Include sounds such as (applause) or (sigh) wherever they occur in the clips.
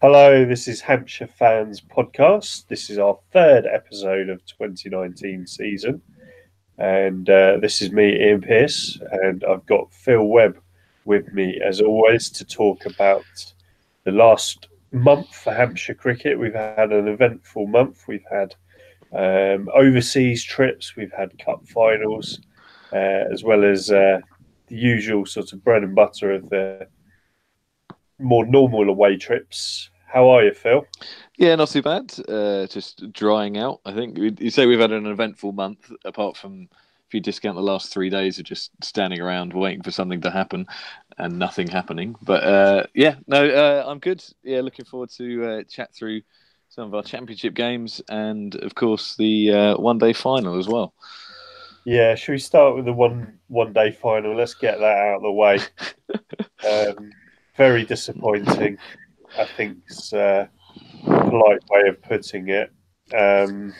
Hello, this is Hampshire Fans Podcast. This is our third episode of 2019 season. And uh, this is me, Ian Pearce, and I've got Phil Webb with me as always to talk about the last month for Hampshire cricket. We've had an eventful month. We've had um, overseas trips, we've had cup finals, uh, as well as uh, the usual sort of bread and butter of the more normal away trips. How are you, Phil? Yeah, not too bad. Uh, just drying out. I think you say we've had an eventful month, apart from if you discount the last three days of just standing around waiting for something to happen and nothing happening. But uh, yeah, no, uh, I'm good. Yeah, looking forward to uh, chat through some of our championship games and, of course, the uh, one day final as well. Yeah, should we start with the one one day final? Let's get that out of the way. (laughs) um, very disappointing. I think it's a polite way of putting it. Um,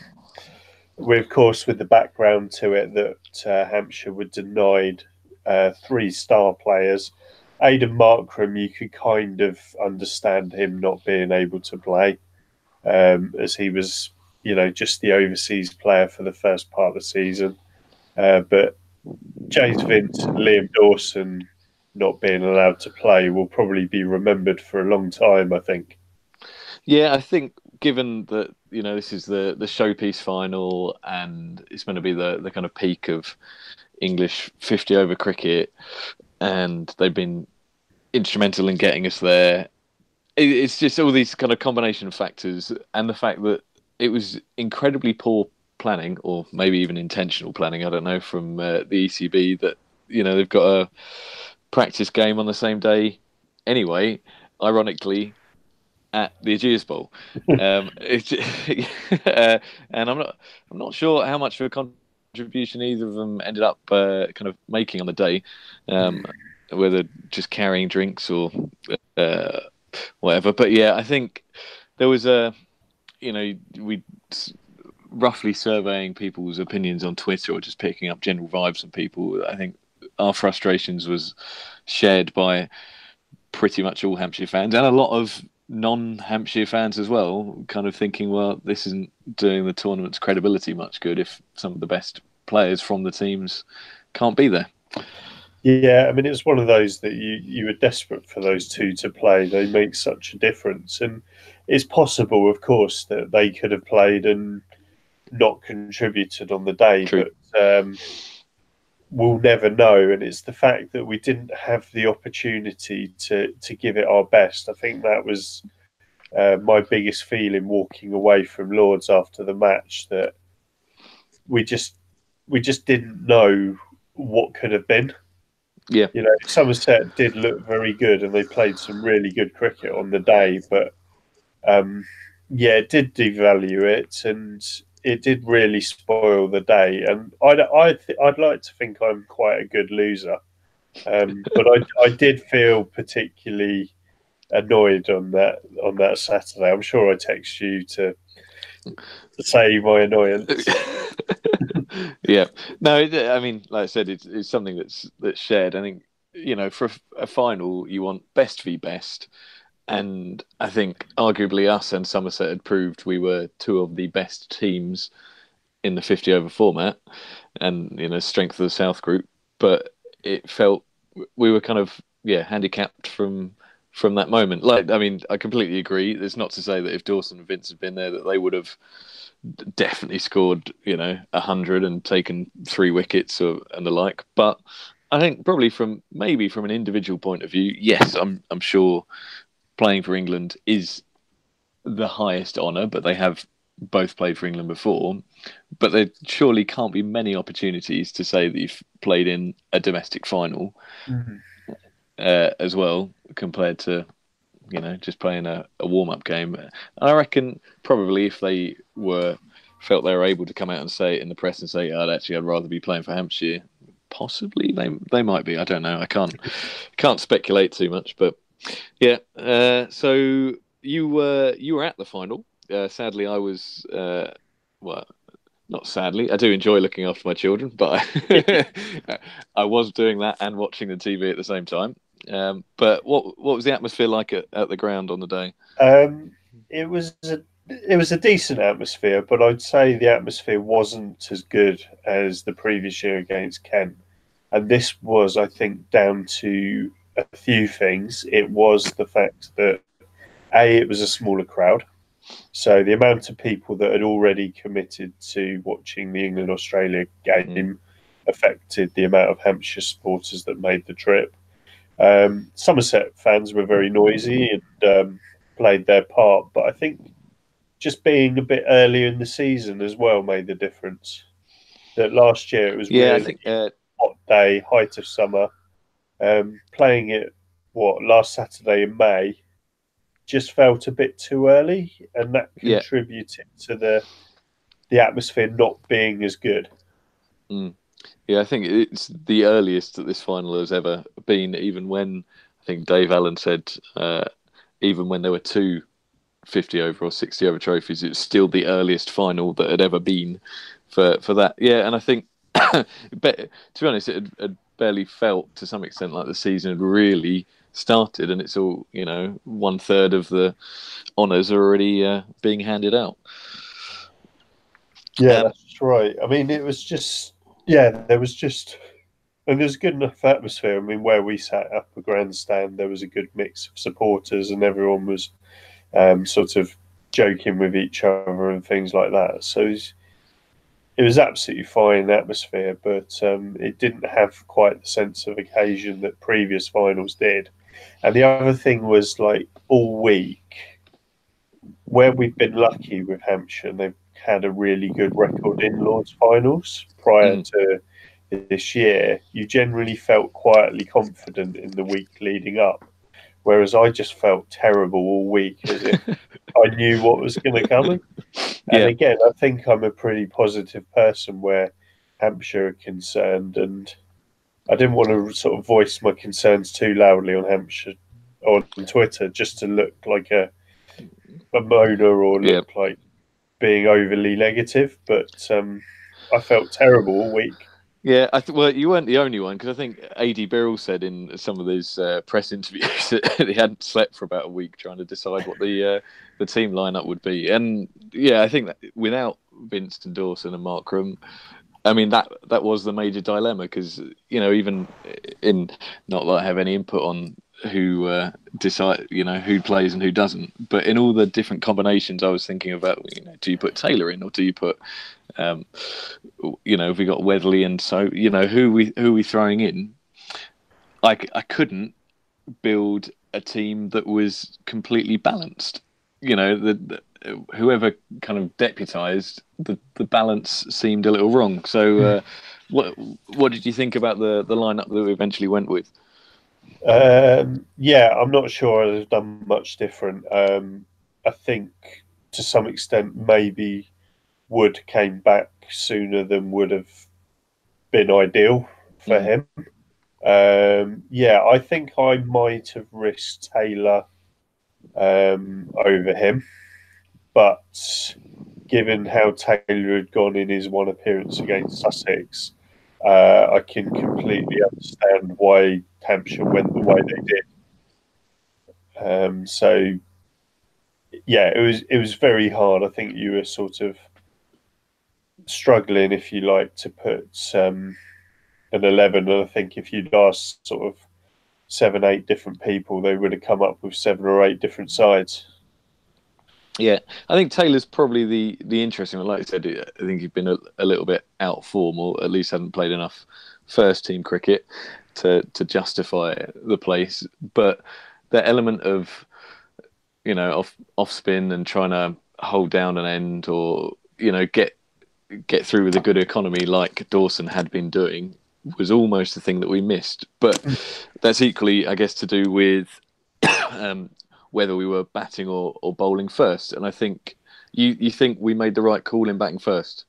we, of course, with the background to it that uh, Hampshire were denied uh, three star players. Aiden Markram, you could kind of understand him not being able to play, um, as he was, you know, just the overseas player for the first part of the season. Uh, but James Vince Liam Dawson not being allowed to play will probably be remembered for a long time, I think. Yeah, I think given that you know this is the the showpiece final and it's going to be the the kind of peak of English 50 over cricket and they've been instrumental in getting us there it's just all these kind of combination of factors and the fact that it was incredibly poor planning or maybe even intentional planning i don't know from uh, the ecb that you know they've got a practice game on the same day anyway ironically at the Ageas Bowl. (laughs) Um, (laughs) uh, and I'm not I'm not sure how much of a contribution either of them ended up uh, kind of making on the day, um, whether just carrying drinks or uh, whatever. But yeah, I think there was a you know we roughly surveying people's opinions on Twitter or just picking up general vibes from people. I think our frustrations was shared by pretty much all Hampshire fans and a lot of non-Hampshire fans as well, kind of thinking, well, this isn't doing the tournament's credibility much good if some of the best players from the teams can't be there. Yeah, I mean, it's one of those that you you were desperate for those two to play. They make such a difference, and it's possible, of course, that they could have played and not contributed on the day, True. but. Um, we'll never know. And it's the fact that we didn't have the opportunity to to give it our best. I think that was uh, my biggest feeling walking away from Lords after the match that we just we just didn't know what could have been. Yeah, you know, Somerset did look very good, and they played some really good cricket on the day, but. Um, yeah, it did devalue it, and it did really spoil the day. And I'd I th- I'd like to think I'm quite a good loser, um, (laughs) but I I did feel particularly annoyed on that on that Saturday. I'm sure I text you to, to say my annoyance. (laughs) yeah, no, I mean, like I said, it's, it's something that's that's shared. I think you know, for a, a final, you want best v best and I think arguably us and Somerset had proved we were two of the best teams in the 50 over format and you know strength of the South group. But it felt we were kind of yeah handicapped from from that moment. Like I mean I completely agree. It's not to say that if Dawson and Vince had been there that they would have definitely scored you know a hundred and taken three wickets or and the like. But I think probably from maybe from an individual point of view yes I'm I'm sure playing for England is the highest honour, but they have both played for England before. But there surely can't be many opportunities to say that you've played in a domestic final mm-hmm. uh, as well, compared to you know just playing a, a warm up game. I reckon probably if they were felt they were able to come out and say it in the press and say, "I'd actually I'd rather be playing for Hampshire." Possibly they they might be. I don't know. I can't can't speculate too much, but yeah. Uh, so you were you were at the final. Uh, sadly, I was. Uh, well, not sadly. I do enjoy looking after my children, but I, (laughs) (laughs) I was doing that and watching the TV at the same time. Um, but what what was the atmosphere like at, at the ground on the day? Um, it was a it was a decent atmosphere, but I'd say the atmosphere wasn't as good as the previous year against Kent. And this was, I think, down to a few things. It was the fact that a it was a smaller crowd, so the amount of people that had already committed to watching the England Australia game affected the amount of Hampshire supporters that made the trip. Um, Somerset fans were very noisy and um, played their part, but I think just being a bit earlier in the season as well made the difference. That last year it was yeah, really I think, uh... hot day, height of summer. Um, playing it what last Saturday in May just felt a bit too early, and that contributed yeah. to the the atmosphere not being as good. Mm. Yeah, I think it's the earliest that this final has ever been. Even when I think Dave Allen said, uh, even when there were two 50 over or 60 over trophies, it's still the earliest final that had ever been for for that. Yeah, and I think, (coughs) but to be honest, it had, had barely felt to some extent like the season had really started, and it's all you know, one third of the honours are already uh, being handed out. Yeah, um, that's right. I mean, it was just yeah, there was just. And there's a good enough atmosphere. I mean, where we sat up a grandstand, there was a good mix of supporters, and everyone was um, sort of joking with each other and things like that. So it was, it was absolutely fine atmosphere, but um, it didn't have quite the sense of occasion that previous finals did. And the other thing was like all week, where we've been lucky with Hampshire, they've had a really good record in Lords finals prior mm. to this year. You generally felt quietly confident in the week leading up whereas I just felt terrible all week as if (laughs) I knew what was going to come. And (laughs) yeah. again, I think I'm a pretty positive person where Hampshire are concerned, and I didn't want to sort of voice my concerns too loudly on Hampshire on Twitter just to look like a a moaner or look yeah. like being overly negative. But um, I felt terrible all week. Yeah, I th- well, you weren't the only one because I think Ad Birrell said in some of these uh, press (laughs) interviews that he hadn't slept for about a week trying to decide what the uh, the team lineup would be. And yeah, I think that without Vincent Dawson and Markram, I mean that that was the major dilemma because you know even in not that I have any input on who uh, decide you know who plays and who doesn't, but in all the different combinations, I was thinking about you know do you put Taylor in or do you put um, you know, have we got Weatherley, and so you know who we who we throwing in. Like I couldn't build a team that was completely balanced. You know, the, the whoever kind of deputized the the balance seemed a little wrong. So, uh, what what did you think about the the lineup that we eventually went with? Um, yeah, I'm not sure I've done much different. Um, I think to some extent maybe Wood came back sooner than would have been ideal for mm. him. Um, yeah, I think I might have risked Taylor um, over him, but given how Taylor had gone in his one appearance against Sussex, uh, I can completely understand why Hampshire went the way they did. Um, so, yeah, it was it was very hard. I think you were sort of struggling, if you like, to put um, an 11. And I think if you'd asked sort of seven, eight different people, they would have come up with seven or eight different sides. Yeah, I think Taylor's probably the the interesting one. Like I said, I think he's been a, a little bit out form, or at least hadn't played enough first team cricket to to justify the place. But the element of you know off off spin and trying to hold down an end, or you know get get through with a good economy like Dawson had been doing was almost the thing that we missed. But that's equally, I guess, to do with (coughs) um, whether we were batting or, or bowling first. And I think you you think we made the right call in batting first.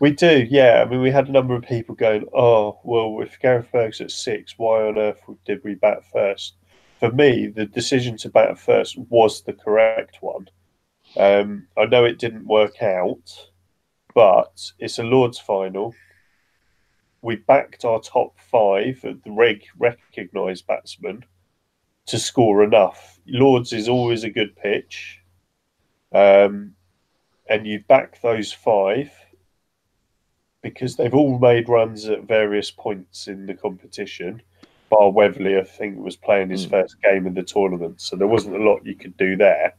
We do, yeah. I mean, we had a number of people going, "Oh, well, if Gareth Berg's at six, why on earth did we bat first? For me, the decision to bat first was the correct one. Um, I know it didn't work out, but it's a Lords final. We backed our top five, the reg recognised batsmen, to score enough. Lords is always a good pitch, um, and you back those five because they've all made runs at various points in the competition. Bar Weatherley, I think, was playing his mm. first game in the tournament, so there wasn't a lot you could do there.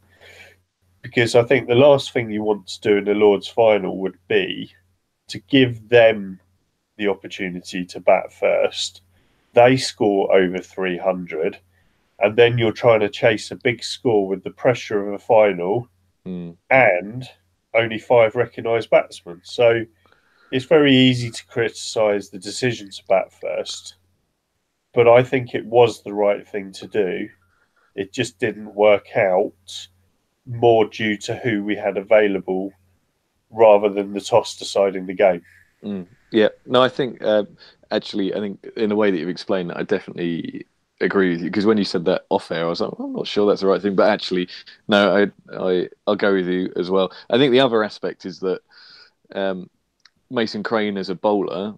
Because I think the last thing you want to do in the Lord's final would be to give them the opportunity to bat first. They score over 300, and then you're trying to chase a big score with the pressure of a final mm. and only five recognised batsmen. So it's very easy to criticise the decisions about first, but I think it was the right thing to do. It just didn't work out more due to who we had available rather than the toss deciding the game. Mm. Yeah, no, I think uh, actually, I think in the way that you've explained I definitely agree with you because when you said that off air, I was like, well, I'm not sure that's the right thing, but actually, no, I, I, I'll go with you as well. I think the other aspect is that um, Mason Crane as a bowler,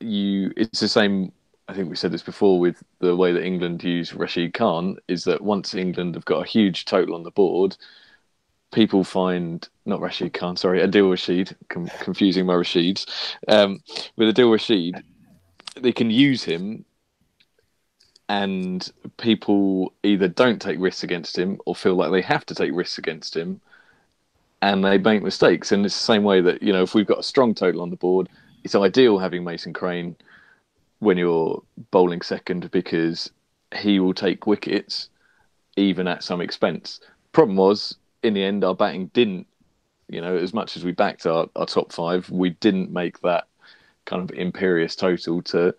you it's the same. I think we said this before with the way that England use Rashid Khan is that once England have got a huge total on the board, people find not Rashid Khan, sorry, Adil Rashid, com- confusing my Rashids. Um, with Adil Rashid, they can use him, and people either don't take risks against him or feel like they have to take risks against him, and they make mistakes. And it's the same way that you know if we've got a strong total on the board, it's ideal having Mason Crane when you're bowling second because he will take wickets even at some expense. Problem was in the end our batting didn't you know as much as we backed our, our top five we didn't make that kind of imperious total to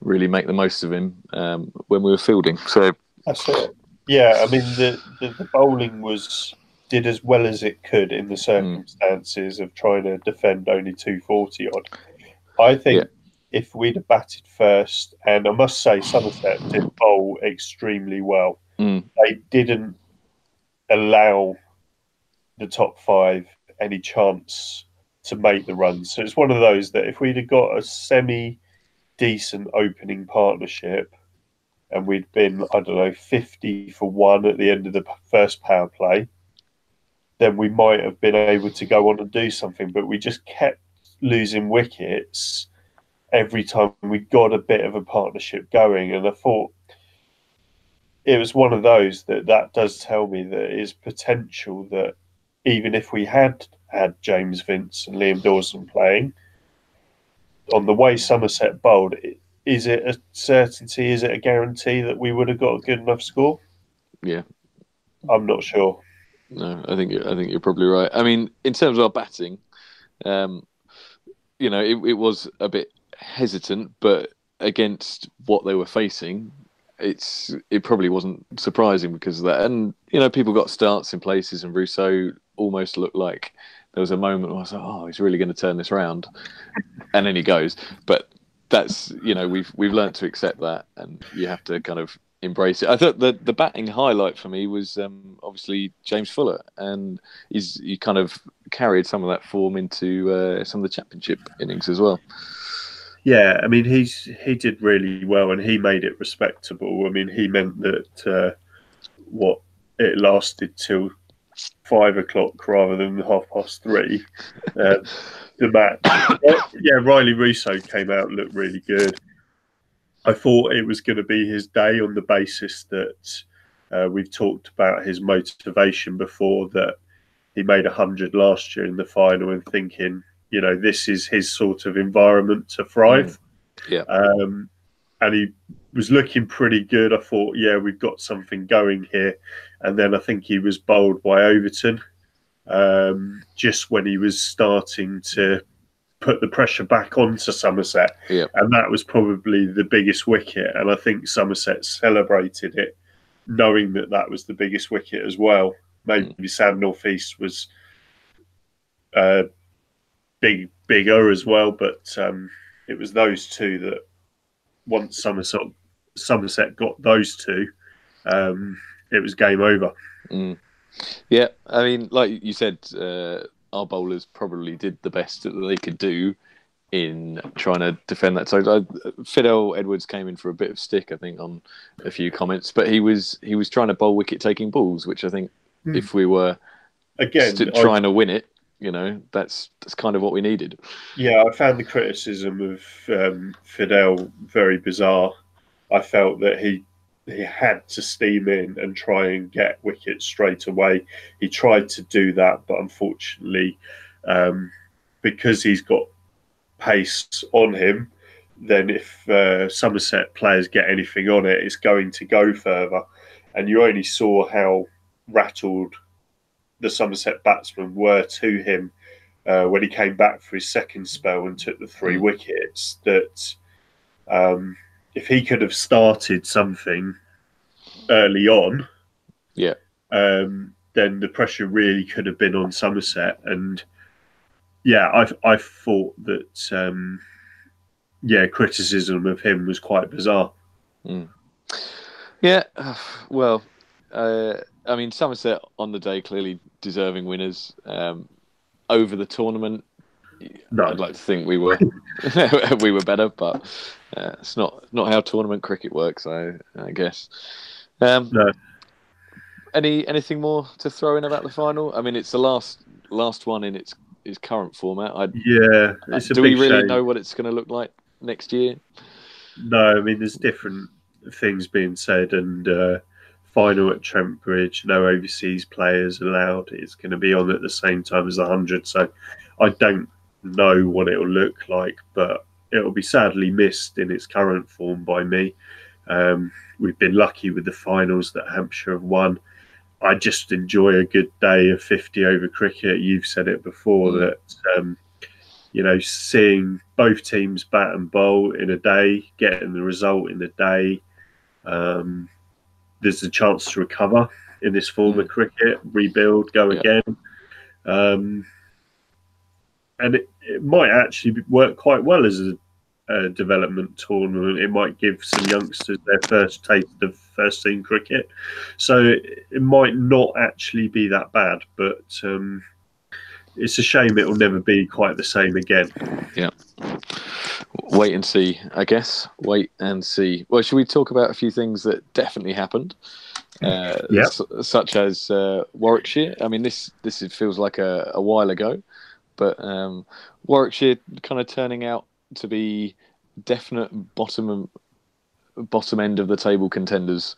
really make the most of him um, when we were fielding so that's it yeah i mean the, the, the bowling was did as well as it could in the circumstances mm. of trying to defend only 240 odd. I think yeah. if we'd have batted first, and I must say Somerset did bowl extremely well. Mm. They didn't allow the top five any chance to make the run. So it's one of those that if we'd have got a semi decent opening partnership and we'd been, I don't know, 50 for one at the end of the first power play, then we might have been able to go on and do something. But we just kept losing wickets every time we got a bit of a partnership going. And I thought it was one of those that that does tell me that is potential that even if we had had James Vince and Liam Dawson playing, on the way Somerset bowled, is it a certainty? Is it a guarantee that we would have got a good enough score? Yeah, I'm not sure. No, I think I think you're probably right. I mean, in terms of our batting, um, you know, it, it was a bit hesitant, but against what they were facing, it's it probably wasn't surprising because of that. And you know, people got starts in places, and Rossouw almost looked like there was a moment where I was like, "Oh, he's really going to turn this round," and then he goes. But that's you know, we've we've learned to accept that, and you have to kind of embrace it. I thought the the batting highlight for me was um, obviously James Fuller, and he's he kind of carried some of that form into uh, some of the championship innings as well. Yeah, I mean he's he did really well, and he made it respectable. I mean he meant that uh, what it lasted till five o'clock rather than half past three. Uh, (laughs) the match, (coughs) yeah, Rilee Rossouw came out looked really good. I thought it was going to be his day on the basis that uh, we've talked about his motivation before that he made 100 last year in the final and thinking, you know, this is his sort of environment to thrive. Mm. Yeah. Um, and he was looking pretty good. I thought, yeah, we've got something going here. And then I think he was bowled by Overton um, just when he was starting to put the pressure back onto Somerset. Yeah. And that was probably the biggest wicket. And I think Somerset celebrated it, knowing that that was the biggest wicket as well. Maybe mm. Sam Northeast was uh, big, bigger as well, but um, it was those two that once Somerset Somerset got those two, um, it was game over. Mm. Yeah, I mean, like you said, uh, our bowlers probably did the best that they could do in trying to defend that. So uh, Fidel Edwards came in for a bit of stick, I think, on a few comments, but he was he was trying to bowl wicket taking balls, which I think Hmm. if we were Again, st- I- trying to win it, you know, that's that's kind of what we needed. Yeah, I found the criticism of um, Fidel very bizarre. I felt that he he had to steam in and try and get wickets straight away. He tried to do that, but unfortunately, um, because he's got pace on him, then if uh, Somerset players get anything on it, it's going to go further. And you only saw how rattled the Somerset batsmen were to him uh, when he came back for his second spell and took the three Mm. wickets that um, if he could have started something early on, Yeah. um, then the pressure really could have been on Somerset. And yeah, I I thought that um, yeah, criticism of him was quite bizarre. Yeah, (sighs) well, uh, I mean, Somerset on the day clearly deserving winners. Um, over the tournament, No, I'd like to think we were (laughs) we were better, but uh, it's not not how tournament cricket works. I I guess. Um, No. Any anything more to throw in about the final? I mean, it's the last last one in its its current format. I, yeah, it's a do we really shame. know what it's going to look like next year? No, I mean there's different things being said, and uh, final at Trent Bridge, no overseas players allowed. It's going to be on at the same time as the hundred, so I don't know what it'll look like, but it'll be sadly missed in its current form by me. Um, we've been lucky with the finals that Hampshire have won. I just enjoy a good day of 50 over cricket. You've said it before Mm. that um, you know, seeing both teams bat and bowl in a day, getting the result in the day. Um, there's a chance to recover in this form of cricket, rebuild, go Yeah. again. Um, and it, it might actually work quite well as a, a development tournament. It might give some youngsters their first taste of first team cricket. So it, it might not actually be that bad, but um, it's a shame it'll never be quite the same again. Yeah. Wait and see, I guess. Wait and see. Well, should we talk about a few things that definitely happened? Uh, s- such as uh, Warwickshire. I mean, this this feels like a, a while ago, but um, Warwickshire kind of turning out to be definite bottom bottom end of the table contenders.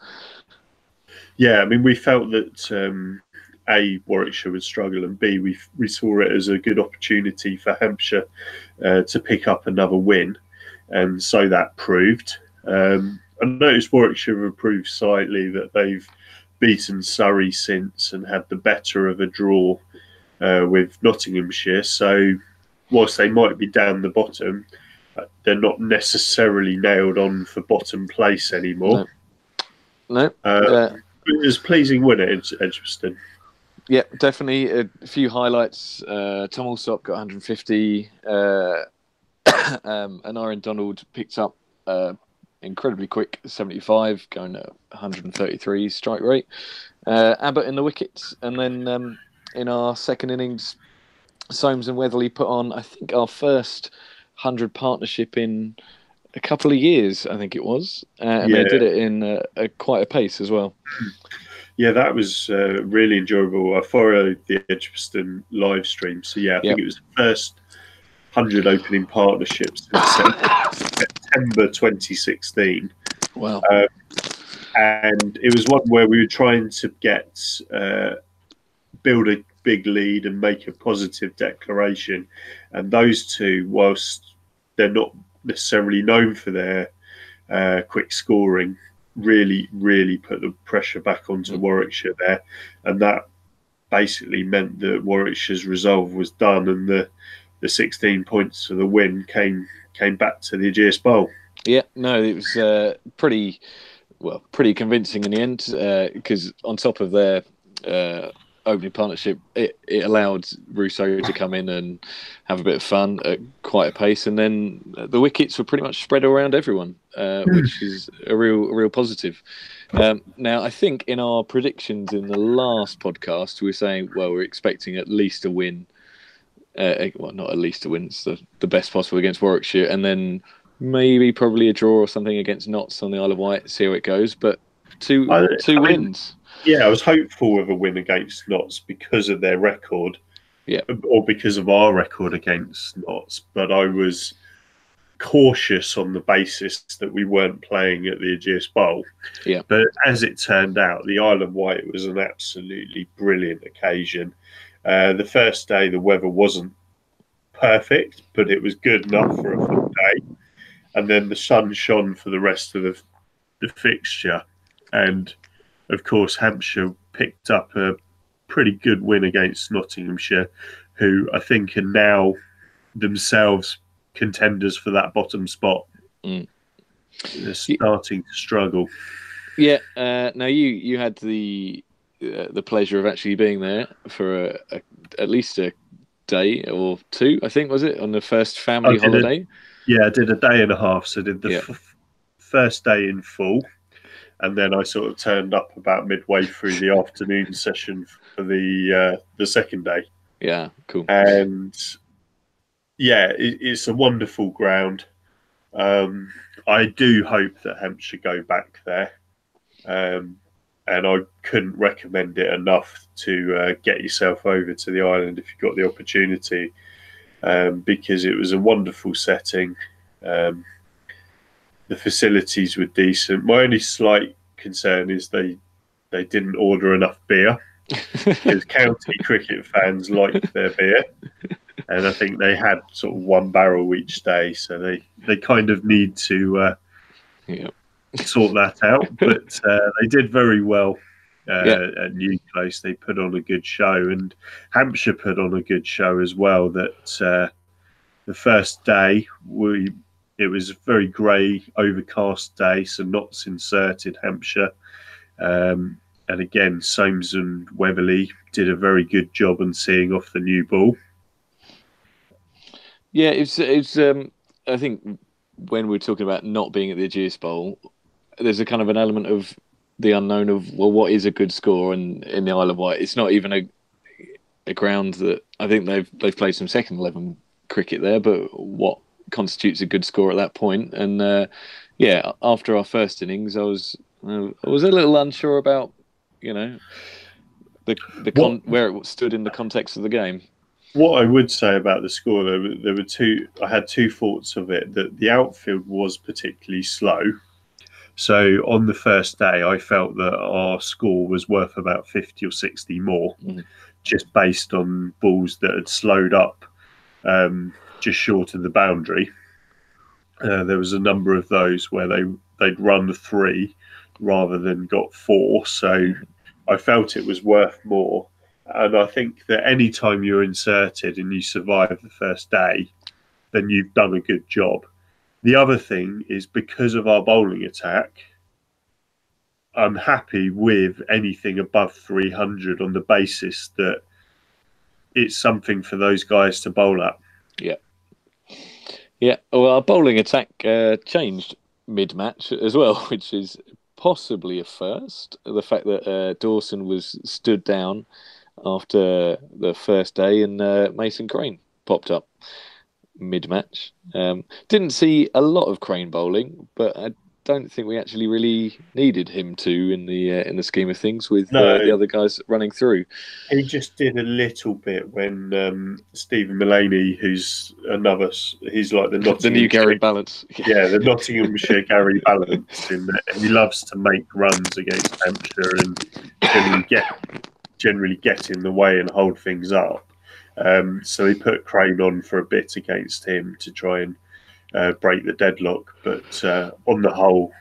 Yeah, I mean, we felt that um, a Warwickshire would struggle, and b we we saw it as a good opportunity for Hampshire uh, to pick up another win, and so that proved. Um, I noticed Warwickshire have improved slightly that they've beaten Surrey since and had the better of a draw uh, with Nottinghamshire. So, whilst they might be down the bottom, uh, they're not necessarily nailed on for bottom place anymore. No, Uh, uh, it was a pleasing win at Edg- Edgbaston. Yeah, definitely a few highlights. Uh, Tom Alsop got 150, uh, (coughs) um, and Aneurin Donald picked up uh, incredibly quick 75, going at 133 strike rate. Uh, Abbott in the wickets, and then um, in our second innings, Soames and Weatherley put on, I think, our first 100 partnership in a couple of years, I think it was, uh, and they did it in uh, a, quite a pace as well. Yeah, that was uh, really enjoyable. I followed the Edgbaston live stream. So, yeah, I think Yep. it was the first 100 opening partnerships since (laughs) September 2016. Wow. And it was one where we were trying to get, uh, build a big lead and make a positive declaration. And those two, whilst they're not necessarily known for their uh, quick scoring, really, really put the pressure back onto Mm. Warwickshire there, and that basically meant that Warwickshire's resolve was done, and the the 16 points for the win came came back to the Ageas Bowl. Yeah, no, it was uh, pretty well, pretty convincing in the end because on top of their uh, opening partnership, it, it allowed Rossouw to come in and have a bit of fun at quite a pace, and then the wickets were pretty much spread around everyone, uh, which is a real, a real positive. Um, now, I think in our predictions in the last podcast, we were saying, well, we're expecting at least a win uh, well, not at least a win, it's the, the best possible against Warwickshire, and then maybe probably a draw or something against Notts on the Isle of Wight. See how it goes, but two I, two I wins. Mean, yeah, I was hopeful of a win against Notts because of their record, yeah, or because of our record against Notts. But I was cautious on the basis that we weren't playing at the Ageas Bowl. Yeah. But as it turned out, the Isle of Wight was an absolutely brilliant occasion. Uh, the first day, the weather wasn't perfect, but it was good enough for a full day. And then the sun shone for the rest of the, the fixture. And of course, Hampshire picked up a pretty good win against Nottinghamshire, who I think are now themselves contenders for that bottom spot. Mm. They're starting to struggle. Yeah. Uh, now you you had the uh, the pleasure of actually being there for a, a, at least a day or two. I think was it on the first family holiday. A, yeah, I did a day and a half. So I did the yeah. f- first day in full, and then I sort of turned up about midway through the afternoon session for the uh, the second day. Yeah, cool. And yeah, it, it's a wonderful ground. Um, I do hope that Hampshire go back there, um, and I couldn't recommend it enough to uh, get yourself over to the island if you got the opportunity, um, because it was a wonderful setting. The facilities were decent. My only slight concern is they they didn't order enough beer (laughs) because county cricket fans like their beer and I think they had sort of one barrel each day, so they they kind of need to uh, yeah. sort that out. (laughs) But uh, they did very well uh, yeah. at New Place, They put on a good show, and Hampshire put on a good show as well. That uh, the first day we it was a very grey, overcast day, so Notts inserted Hampshire. Um, and again, Soames and Weatherley did a very good job on seeing off the new ball. Yeah, it's it's. Um, I think when we're talking about not being at the Ageas Bowl, there's a kind of an element of the unknown of well, what is a good score? And in the Isle of Wight, it's not even a a ground that I think they've they've played some second eleven cricket there, but what constitutes a good score at that point? And uh, yeah, after our first innings, I was uh, I was a little unsure about you know the the con- where it stood in the context of the game what I would say about the score, there were, there were two. I had two thoughts of it. That the outfield was particularly slow. So on the first day, I felt that our score was worth about fifty or sixty more, mm. just based on balls that had slowed up um, just short of the boundary. Uh, there was a number of those where they they'd run three rather than got four. So I felt it was worth more and I think that any time you're inserted and you survive the first day, then you've done a good job. The other thing is because of our bowling attack, I'm happy with anything above 300 on the basis that it's something for those guys to bowl at. Yeah. Yeah. Well, our bowling attack uh, changed mid match as well, (laughs) which is possibly a first. The fact that uh, Dawson was stood down after the first day, and uh, Mason Crane popped up mid match. Um, didn't see a lot of Crane bowling, but I don't think we actually really needed him to in the uh, in the scheme of things with no, uh, the other guys running through. He just did a little bit when um, Steven Mullaney, who's another, he's like the the new Gary Ballance, (laughs) yeah, the Nottinghamshire Gary Ballance. in that he loves to make runs against Hampshire and, and get generally get in the way and hold things up. Um, so he put Crane on for a bit against him to try and uh, break the deadlock. But uh, on the whole,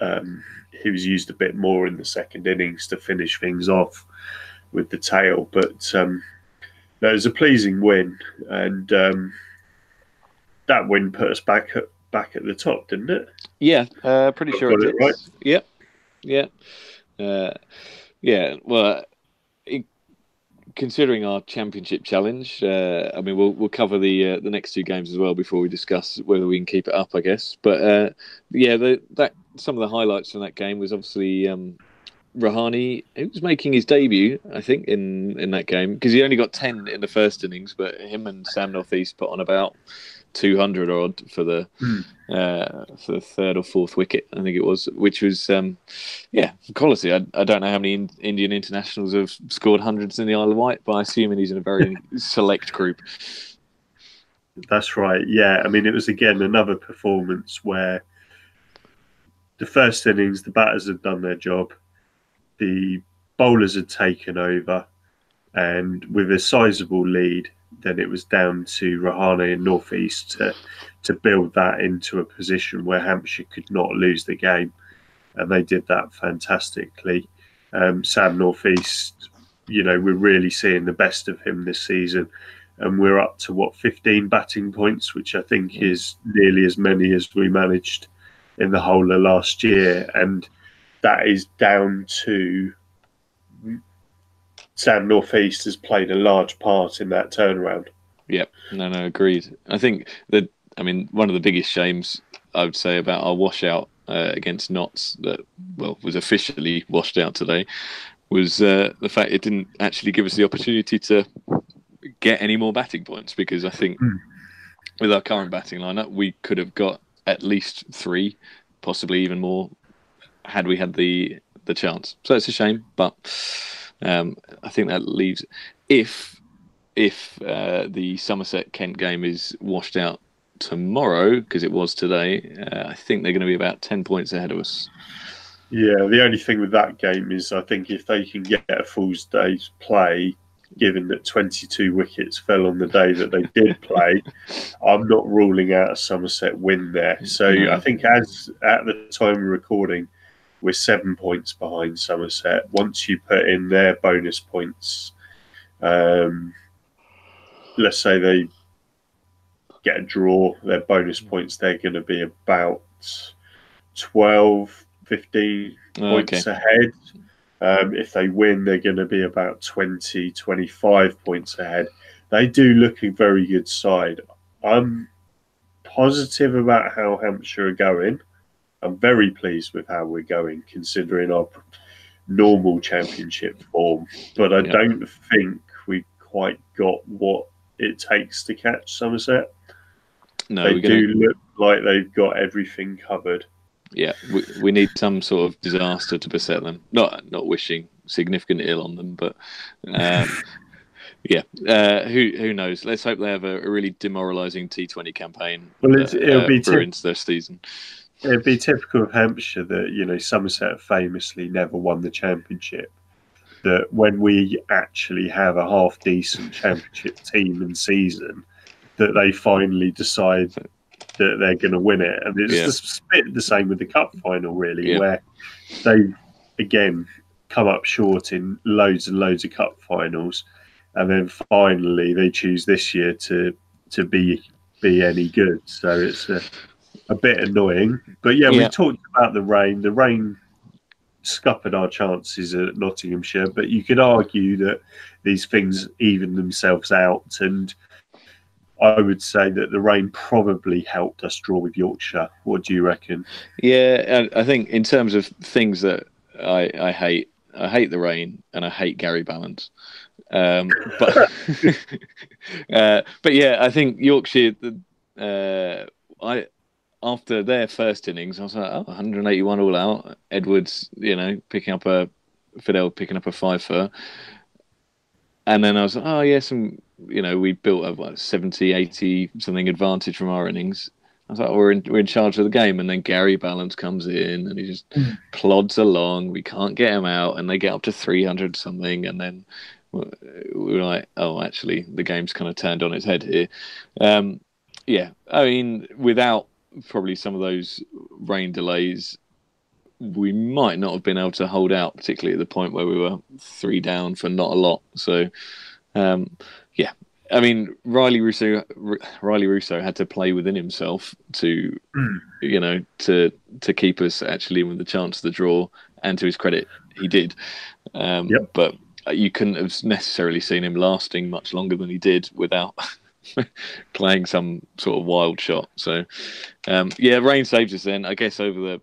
um, he was used a bit more in the second innings to finish things off with the tail. But um, no, it was a pleasing win, and um, that win put us back at back at the top, didn't it? Yeah, uh, pretty sure it, it Right? Yep, yeah. Uh, yeah, well, considering our championship challenge, uh, I mean, we'll we'll cover the uh, the next two games as well before we discuss whether we can keep it up, I guess. But uh, yeah, the, that some of the highlights from that game was obviously um, Rahane, he was making his debut, I think, in in that game because he only got ten in the first innings, but him and Sam Northeast put on about two hundred odd for the Mm. uh, for the third or fourth wicket, I think it was, which was um, yeah quality. I, I don't know how many in, Indian internationals have scored hundreds in the Isle of Wight, but I assume he's in a very (laughs) select group. That's right. Yeah, I mean, it was again another performance where the first innings, the batters had done their job, the bowlers had taken over, and with a sizable lead, then it was down to Rahane and Northeast to to build that into a position where Hampshire could not lose the game, and they did that fantastically. Um, Sam Northeast, you know, we're really seeing the best of him this season. And we're up to what 15 batting points, which I think is nearly as many as we managed in the whole of last year, and that is down to Sam Northeast has played a large part in that turnaround. Yep, no, no, agreed. I think that I mean one of the biggest shames I would say about our washout uh, against Notts that well was officially washed out today was uh, the fact it didn't actually give us the opportunity to get any more batting points because I think Mm. with our current batting lineup we could have got at least three, possibly even more, had we had the the chance. So it's a shame, but um, I think that leaves if if uh, the Somerset Kent game is washed out tomorrow because it was today, uh, I think they're going to be about ten points ahead of us. Yeah, the only thing with that game is I think if they can get a full day's play, given that 22 wickets fell on the day that they did (laughs) play, I'm not ruling out a Somerset win there. So. I think as at the time of recording, we're seven points behind Somerset. Once you put in their bonus points, um, let's say they get a draw, their bonus points, they're going to be about 12, 15 points ahead. Um, if they win, they're going to be about 20, 25 points ahead. They do look a very good side. I'm positive about how Hampshire are going. I'm very pleased with how we're going, considering our normal championship form. But I Yeah. don't think we quite got what it takes to catch Somerset. No, they do gonna, look like they've got everything covered. yeah, we, we need some sort of disaster to beset them. Not not wishing significant ill on them, but um, (laughs) yeah, uh, who who knows? Let's hope they have a, a really demoralising T Twenty campaign. Well, that, it'll uh, be ruins their season. It'd be typical of Hampshire that you know Somerset famously never won the championship. That when we actually have a half decent championship team and season, that they finally decide that they're going to win it, and it's Yeah. the bit the same with the cup final, really, Yeah. where they again come up short in loads and loads of cup finals, and then finally they choose this year to to be be any good. So it's a a bit annoying. But yeah, Yeah. we talked about the rain. The rain scuppered our chances at Nottinghamshire, but you could argue that these things even themselves out. And I would say that the rain probably helped us draw with Yorkshire. What do you reckon? Yeah, and I think in terms of things that I, I hate, I hate the rain and I hate Gary Ballance. Um, but (laughs) (laughs) uh, but yeah, I think Yorkshire. Uh, I after their first innings, I was like, oh, 181 all out. Edwards, you know, picking up a Fidel picking up a five for. And then I was like, oh, yeah, some, you know, we built a what, 70, 80 something advantage from our innings. I was like, we're in, we're in charge of the game. And then Gary Ballance comes in and he just Mm. plods along. We can't get him out. And they get up to 300 something. And then we we're like, oh, actually, the game's kind of turned on its head here. Um, yeah, I mean, without probably some of those rain delays, we might not have been able to hold out, particularly at the point where we were three down for not a lot. So, um, yeah, I mean, Rilee Rossouw, R- Rilee Rossouw had to play within himself to, Mm. you know, to to keep us actually with the chance of the draw. And to his credit, he did. Um, Yep. But you couldn't have necessarily seen him lasting much longer than he did without (laughs) playing some sort of wild shot. So, um, yeah, rain saves us then. I guess over the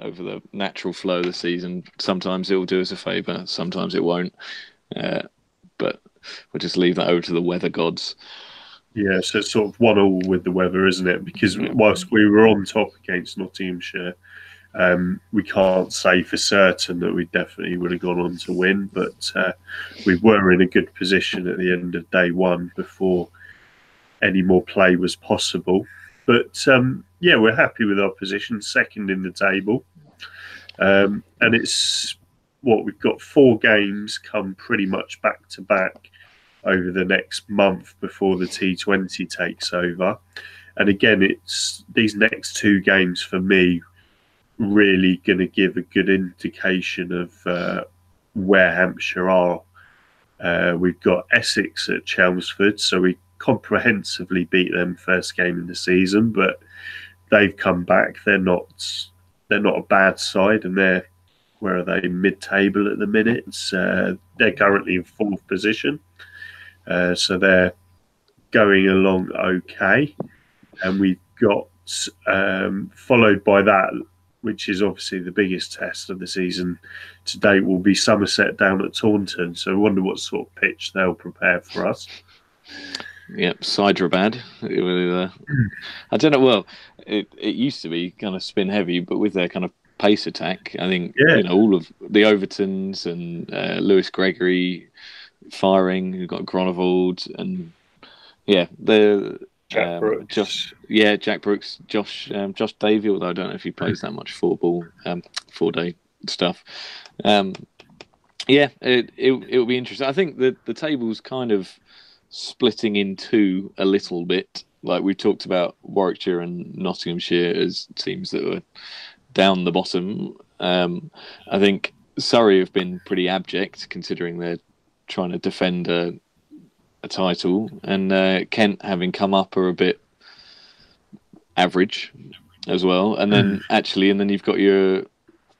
over the natural flow of the season. Sometimes it will do us a favour, sometimes it won't. Uh, but we'll just leave that over to the weather gods. Yeah, so it's sort of one all with the weather, isn't it? Because whilst we were on top against Nottinghamshire, um, we can't say for certain that we definitely would have gone on to win, but uh, we were in a good position at the end of day one before any more play was possible. But um, yeah, we're happy with our position, second in the table. Um, and it's what we've got four games come pretty much back to back over the next month before the T20 takes over. And again, it's these next two games for me really going to give a good indication of uh, where Hampshire are. Uh, we've got Essex at Chelmsford, so we comprehensively beat them first game in the season, but they've come back. They're not they're not a bad side, and they're where are they mid table at the minute? Uh, they're currently in fourth position, uh, so they're going along okay. And we've got um, followed by that, which is obviously the biggest test of the season to date, will be Somerset down at Taunton. So I wonder what sort of pitch they'll prepare for us. Yep, Hyderabad. Uh, I don't know. Well, it it used to be kind of spin heavy, but with their kind of pace attack, I think yeah. you know all of the Overtons and uh, Lewis Gregory firing. You've got Groenewald and yeah, the Jack um, Brooks. Josh, yeah, Jack Brooks, Josh, um, Josh Davey. Although I don't know if he plays that much four ball, um, four day stuff. Um, yeah, it, it it will be interesting. I think the the table's kind of splitting in two a little bit. Like we talked about Warwickshire and Nottinghamshire as teams that were down the bottom. Um, I think Surrey have been pretty abject considering they're trying to defend a, a title, and uh, Kent having come up are a bit average as well. And then hmm. actually, and then you've got your,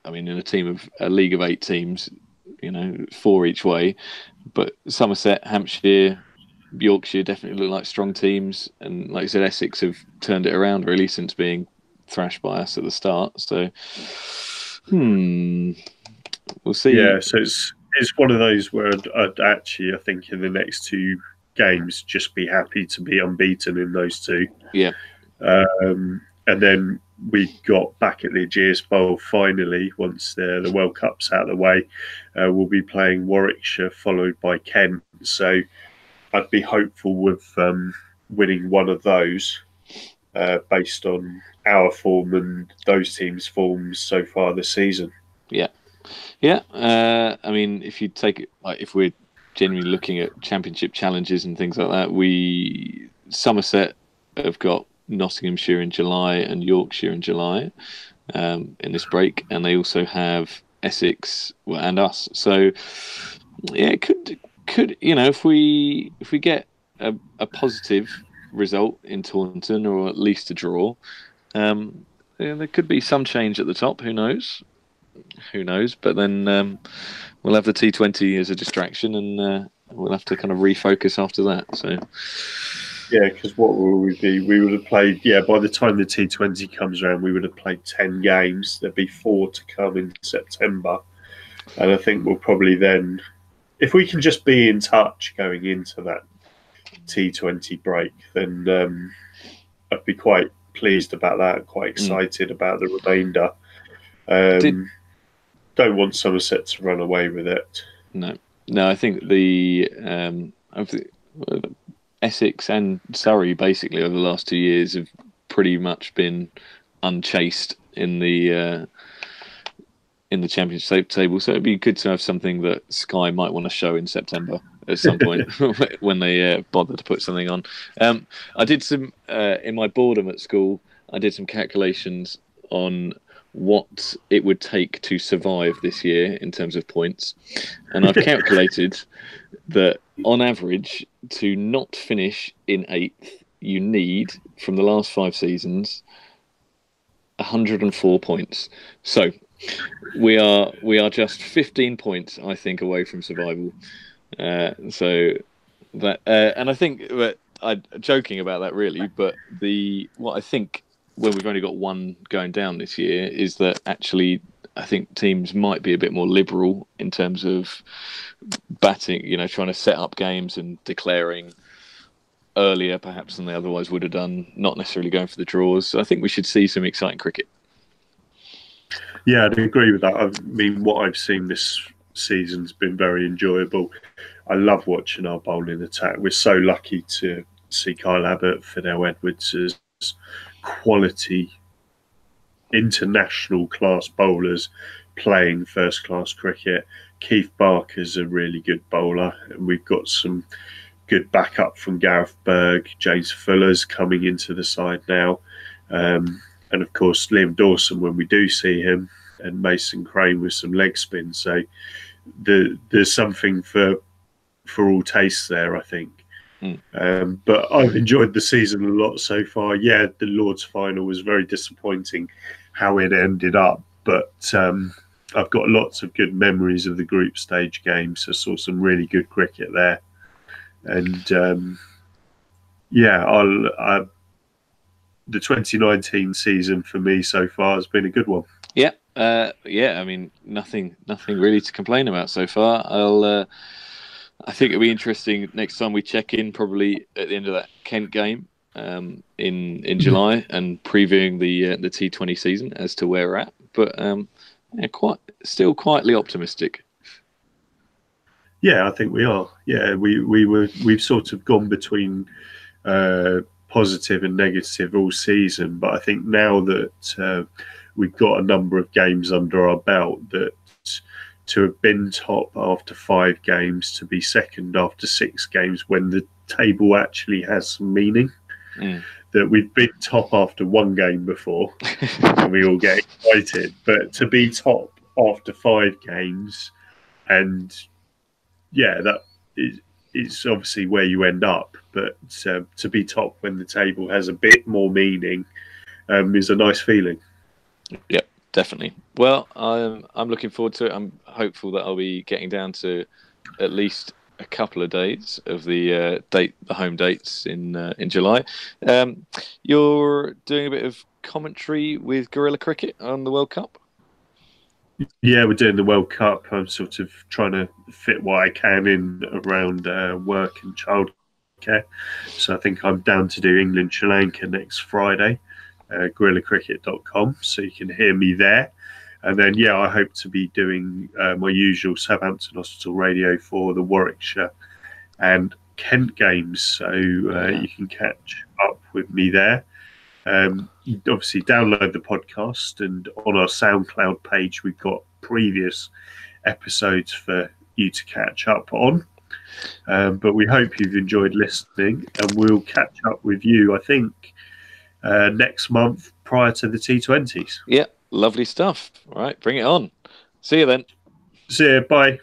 I mean, in a team of a league of eight teams, you know, four each way, but Somerset, Hampshire, Yorkshire definitely look like strong teams, and like I said, Essex have turned it around really since being thrashed by us at the start. So, hmm, we'll see. Yeah, so it's it's one of those where I'd, I'd actually, I think, in the next two games, just be happy to be unbeaten in those two. Yeah. Um, and then we got back at the Ageas Bowl finally once the, the World Cup's out of the way. Uh, we'll be playing Warwickshire, followed by Kent. So I'd be hopeful with um, winning one of those uh, based on our form and those teams' forms so far this season. Yeah, yeah. Uh, I mean, if you take it, like if we're genuinely looking at championship challenges and things like that, we Somerset have got Nottinghamshire in July and Yorkshire in July um, in this break, and they also have Essex and us. So yeah, it could could you know if we if we get a, a positive result in Taunton or at least a draw, um, yeah, there could be some change at the top. Who knows? Who knows? But then um, we'll have the T20 as a distraction, and uh, we'll have to kind of refocus after that. So. Yeah, because what will we be? We would have played. Yeah, by the time the T20 comes around, we would have played ten games. There'd be four to come in September, and I think we'll probably then if we can just be in touch going into that T20 break, then um, I'd be quite pleased about that. Quite hmm. excited mm. about the remainder. Um, Did... Don't want Somerset to run away with it. No, no. I think the um, Essex and Surrey basically over the last two years have pretty much been unchased in the uh, in the championship table. So it'd be good to have something that Sky might want to show in September at some point (laughs) (laughs) when they uh, bother to put something on. Um, I did some uh, in my boredom at school. I did some calculations on what it would take to survive this year in terms of points, and I've (laughs) calculated that on average to not finish in eighth, you need from the last five seasons 104 points. So we are we are just 15 points, I think, away from survival. Uh, so that uh, and I think that I joking about that really, but the what I think when we've only got one going down this year is that actually I think teams might be a bit more liberal in terms of batting, you know, trying to set up games and declaring earlier perhaps than they otherwise would have done, not necessarily going for the draws. So I think we should see some exciting cricket. Yeah, I'd agree with that. I mean, what I've seen this season's been very enjoyable. I love watching our bowling attack. We're so lucky to see Kyle Abbott, Fidel Edwards as quality international class bowlers playing first class cricket. Keith Barker's a really good bowler, and we've got some good backup from Gareth Berg. James Fuller's coming into the side now. Um, and of course, Liam Dawson when we do see him, and Mason Crane with some leg spin. So the, there's something for for all tastes there, I think. Mm. Um, but I've enjoyed the season a lot so far. Yeah, the Lords final was very disappointing how it ended up, but um, I've got lots of good memories of the group stage games. I saw some really good cricket there, and um, yeah, I'll, I, the 2019 season for me so far has been a good one. Yeah, uh, yeah. I mean, nothing, nothing really to complain about so far. I'll. Uh, I think it'll be interesting next time we check in, probably at the end of that Kent game um, in in July, and previewing the uh, the T Twenty season as to where we're at. But um, yeah, quite still quietly optimistic. Yeah, I think we are. Yeah, we we were we've sort of gone between uh, positive and negative all season, but I think now that uh, we've got a number of games under our belt that to have been top after five games to be second after six games when the table actually has some meaning. Mm. That we've been top after one game before (laughs) and we all get excited, but to be top after five games and yeah, that is it's obviously where you end up, but uh, to be top when the table has a bit more meaning um, is a nice feeling. Yep definitely. Well, I'm I'm looking forward to it. I'm hopeful that I'll be getting down to at least a couple of dates of the uh, date, the home dates in uh, in July. Um, you're doing a bit of commentary with Guerilla Cricket on the World Cup. Yeah, we're doing the World Cup. I'm sort of trying to fit what I can in around uh, work and childcare. So I think I'm down to do England Sri Lanka next Friday uh, guerillacricket.com, so you can hear me there. And then, yeah, I hope to be doing uh, my usual Southampton Hospital radio for the Warwickshire and Kent games. So uh, you can catch up with me there. Um, obviously, download the podcast, and on our SoundCloud page, we've got previous episodes for you to catch up on. Um, but we hope you've enjoyed listening, and we'll catch up with you, I think, uh, next month prior to the T20s. Yeah, lovely stuff. All right, bring it on. See you then. See you. Bye.